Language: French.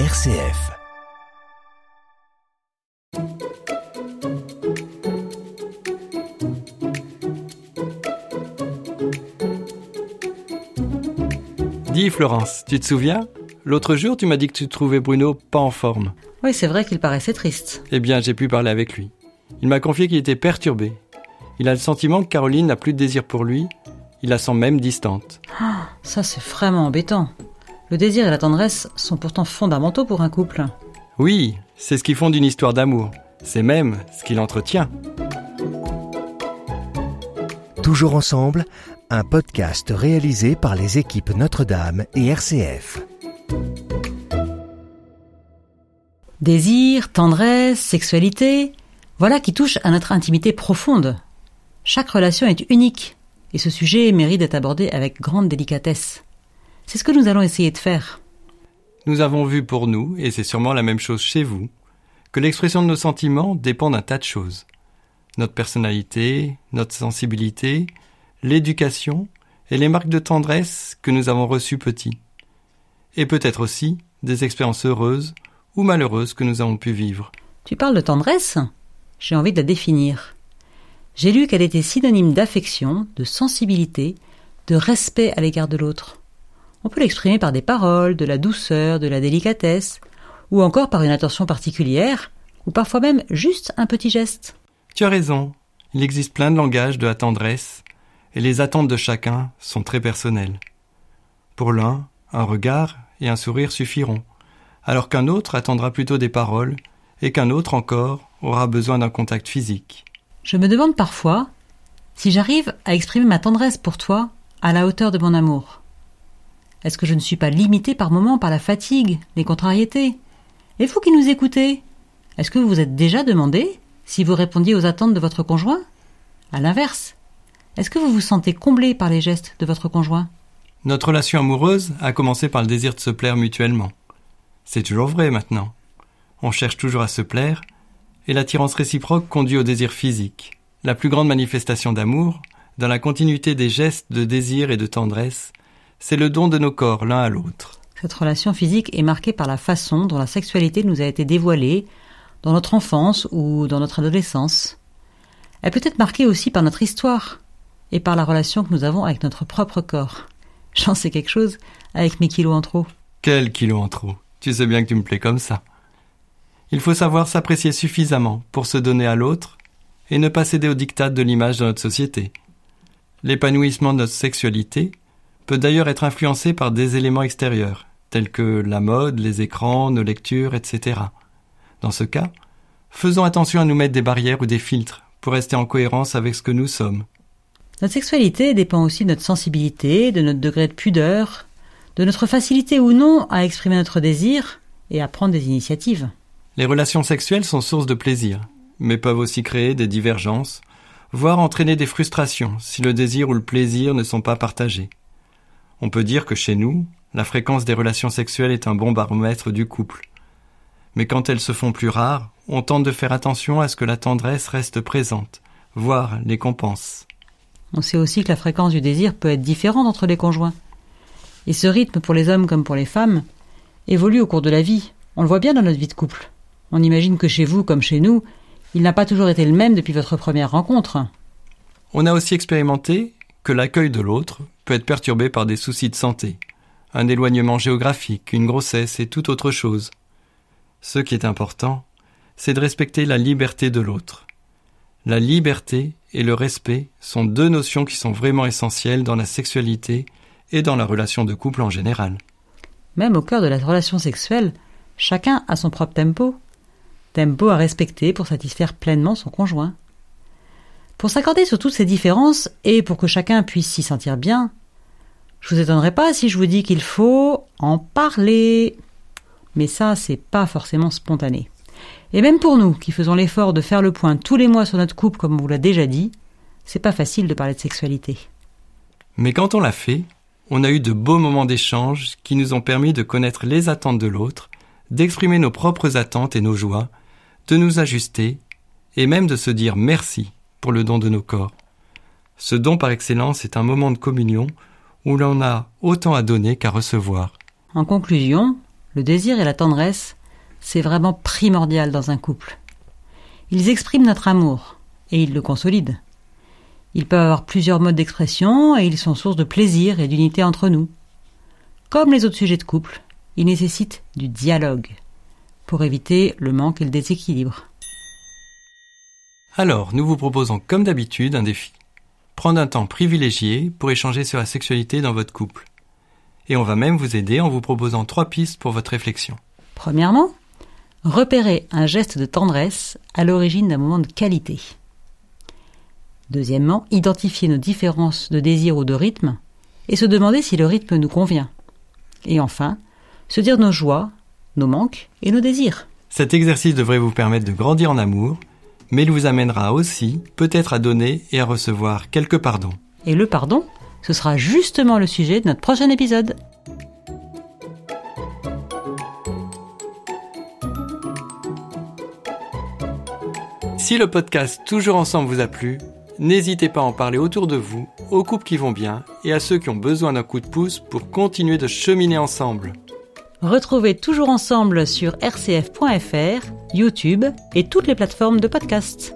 RCF. Dis Florence, tu te souviens? L'autre jour, tu m'as dit que tu trouvais Bruno pas en forme. Oui, c'est vrai qu'il paraissait triste. Eh bien, j'ai pu parler avec lui. Il m'a confié qu'il était perturbé. Il a le sentiment que Caroline n'a plus de désir pour lui. Il la sent même distante. Ah, ça, c'est vraiment embêtant. Le désir et la tendresse sont pourtant fondamentaux pour un couple. Oui, c'est ce qui fonde une histoire d'amour. C'est même ce qui l'entretient. Toujours ensemble, un podcast réalisé par les équipes Notre-Dame et RCF. Désir, tendresse, sexualité, voilà qui touche à notre intimité profonde. Chaque relation est unique, et ce sujet mérite d'être abordé avec grande délicatesse. C'est ce que nous allons essayer de faire. Nous avons vu pour nous, et c'est sûrement la même chose chez vous, que l'expression de nos sentiments dépend d'un tas de choses. Notre personnalité, notre sensibilité, l'éducation et les marques de tendresse que nous avons reçues petits. Et peut-être aussi des expériences heureuses ou malheureuses que nous avons pu vivre. Tu parles de tendresse? J'ai envie de la définir. J'ai lu qu'elle était synonyme d'affection, de sensibilité, de respect à l'égard de l'autre. On peut l'exprimer par des paroles, de la douceur, de la délicatesse, ou encore par une attention particulière, ou parfois même juste un petit geste. Tu as raison, il existe plein de langages de la tendresse, et les attentes de chacun sont très personnelles. Pour l'un, un regard et un sourire suffiront, alors qu'un autre attendra plutôt des paroles, et qu'un autre encore aura besoin d'un contact physique. Je me demande parfois si j'arrive à exprimer ma tendresse pour toi à la hauteur de mon amour. Est-ce que je ne suis pas limitée par moments par la fatigue, les contrariétés? Et vous qui nous écoutez, est-ce que vous vous êtes déjà demandé si vous répondiez aux attentes de votre conjoint? À l'inverse, est-ce que vous vous sentez comblé par les gestes de votre conjoint? Notre relation amoureuse a commencé par le désir de se plaire mutuellement. C'est toujours vrai maintenant. On cherche toujours à se plaire, et l'attirance réciproque conduit au désir physique. La plus grande manifestation d'amour, dans la continuité des gestes de désir et de tendresse, c'est le don de nos corps l'un à l'autre. Cette relation physique est marquée par la façon dont la sexualité nous a été dévoilée dans notre enfance ou dans notre adolescence. Elle peut être marquée aussi par notre histoire et par la relation que nous avons avec notre propre corps. J'en sais quelque chose avec mes kilos en trop. Quel kilo en trop Tu sais bien que tu me plais comme ça. Il faut savoir s'apprécier suffisamment pour se donner à l'autre et ne pas céder au diktat de l'image de notre société. L'épanouissement de notre sexualité peut d'ailleurs être influencé par des éléments extérieurs, tels que la mode, les écrans, nos lectures, etc. Dans ce cas, faisons attention à nous mettre des barrières ou des filtres pour rester en cohérence avec ce que nous sommes. Notre sexualité dépend aussi de notre sensibilité, de notre degré de pudeur, de notre facilité ou non à exprimer notre désir et à prendre des initiatives. Les relations sexuelles sont source de plaisir, mais peuvent aussi créer des divergences, voire entraîner des frustrations si le désir ou le plaisir ne sont pas partagés. On peut dire que chez nous, la fréquence des relations sexuelles est un bon baromètre du couple. Mais quand elles se font plus rares, on tente de faire attention à ce que la tendresse reste présente, voire les compense. On sait aussi que la fréquence du désir peut être différente entre les conjoints. Et ce rythme pour les hommes comme pour les femmes évolue au cours de la vie. On le voit bien dans notre vie de couple. On imagine que chez vous comme chez nous, il n'a pas toujours été le même depuis votre première rencontre. On a aussi expérimenté que l'accueil de l'autre peut être perturbé par des soucis de santé, un éloignement géographique, une grossesse et toute autre chose. Ce qui est important, c'est de respecter la liberté de l'autre. La liberté et le respect sont deux notions qui sont vraiment essentielles dans la sexualité et dans la relation de couple en général. Même au cœur de la relation sexuelle, chacun a son propre tempo. Tempo à respecter pour satisfaire pleinement son conjoint. Pour s'accorder sur toutes ces différences et pour que chacun puisse s'y sentir bien, je vous étonnerai pas si je vous dis qu'il faut en parler. Mais ça, c'est pas forcément spontané. Et même pour nous, qui faisons l'effort de faire le point tous les mois sur notre couple, comme on vous l'a déjà dit, c'est pas facile de parler de sexualité. Mais quand on l'a fait, on a eu de beaux moments d'échange qui nous ont permis de connaître les attentes de l'autre, d'exprimer nos propres attentes et nos joies, de nous ajuster, et même de se dire merci le don de nos corps. Ce don par excellence est un moment de communion où l'on a autant à donner qu'à recevoir. En conclusion, Le désir et la tendresse, c'est vraiment primordial dans un couple. Ils expriment notre amour et ils le consolident. Ils peuvent avoir plusieurs modes d'expression et ils sont source de plaisir et d'unité entre nous. Comme les autres sujets de couple, ils nécessitent du dialogue pour éviter le manque et le déséquilibre. Alors, nous vous proposons comme d'habitude un défi. Prendre un temps privilégié pour échanger sur la sexualité dans votre couple. Et on va même vous aider en vous proposant trois pistes pour votre réflexion. Premièrement, repérer un geste de tendresse à l'origine d'un moment de qualité. Deuxièmement, identifier nos différences de désir ou de rythme et se demander si le rythme nous convient. Et enfin, se dire nos joies, nos manques et nos désirs. Cet exercice devrait vous permettre de grandir en amour, mais il vous amènera aussi peut-être à donner et à recevoir quelques pardons. Et le pardon, ce sera justement le sujet de notre prochain épisode. Si le podcast Toujours ensemble vous a plu, n'hésitez pas à en parler autour de vous, aux couples qui vont bien et à ceux qui ont besoin d'un coup de pouce pour continuer de cheminer ensemble. Retrouvez Toujours ensemble sur rcf.fr, YouTube et toutes les plateformes de podcast.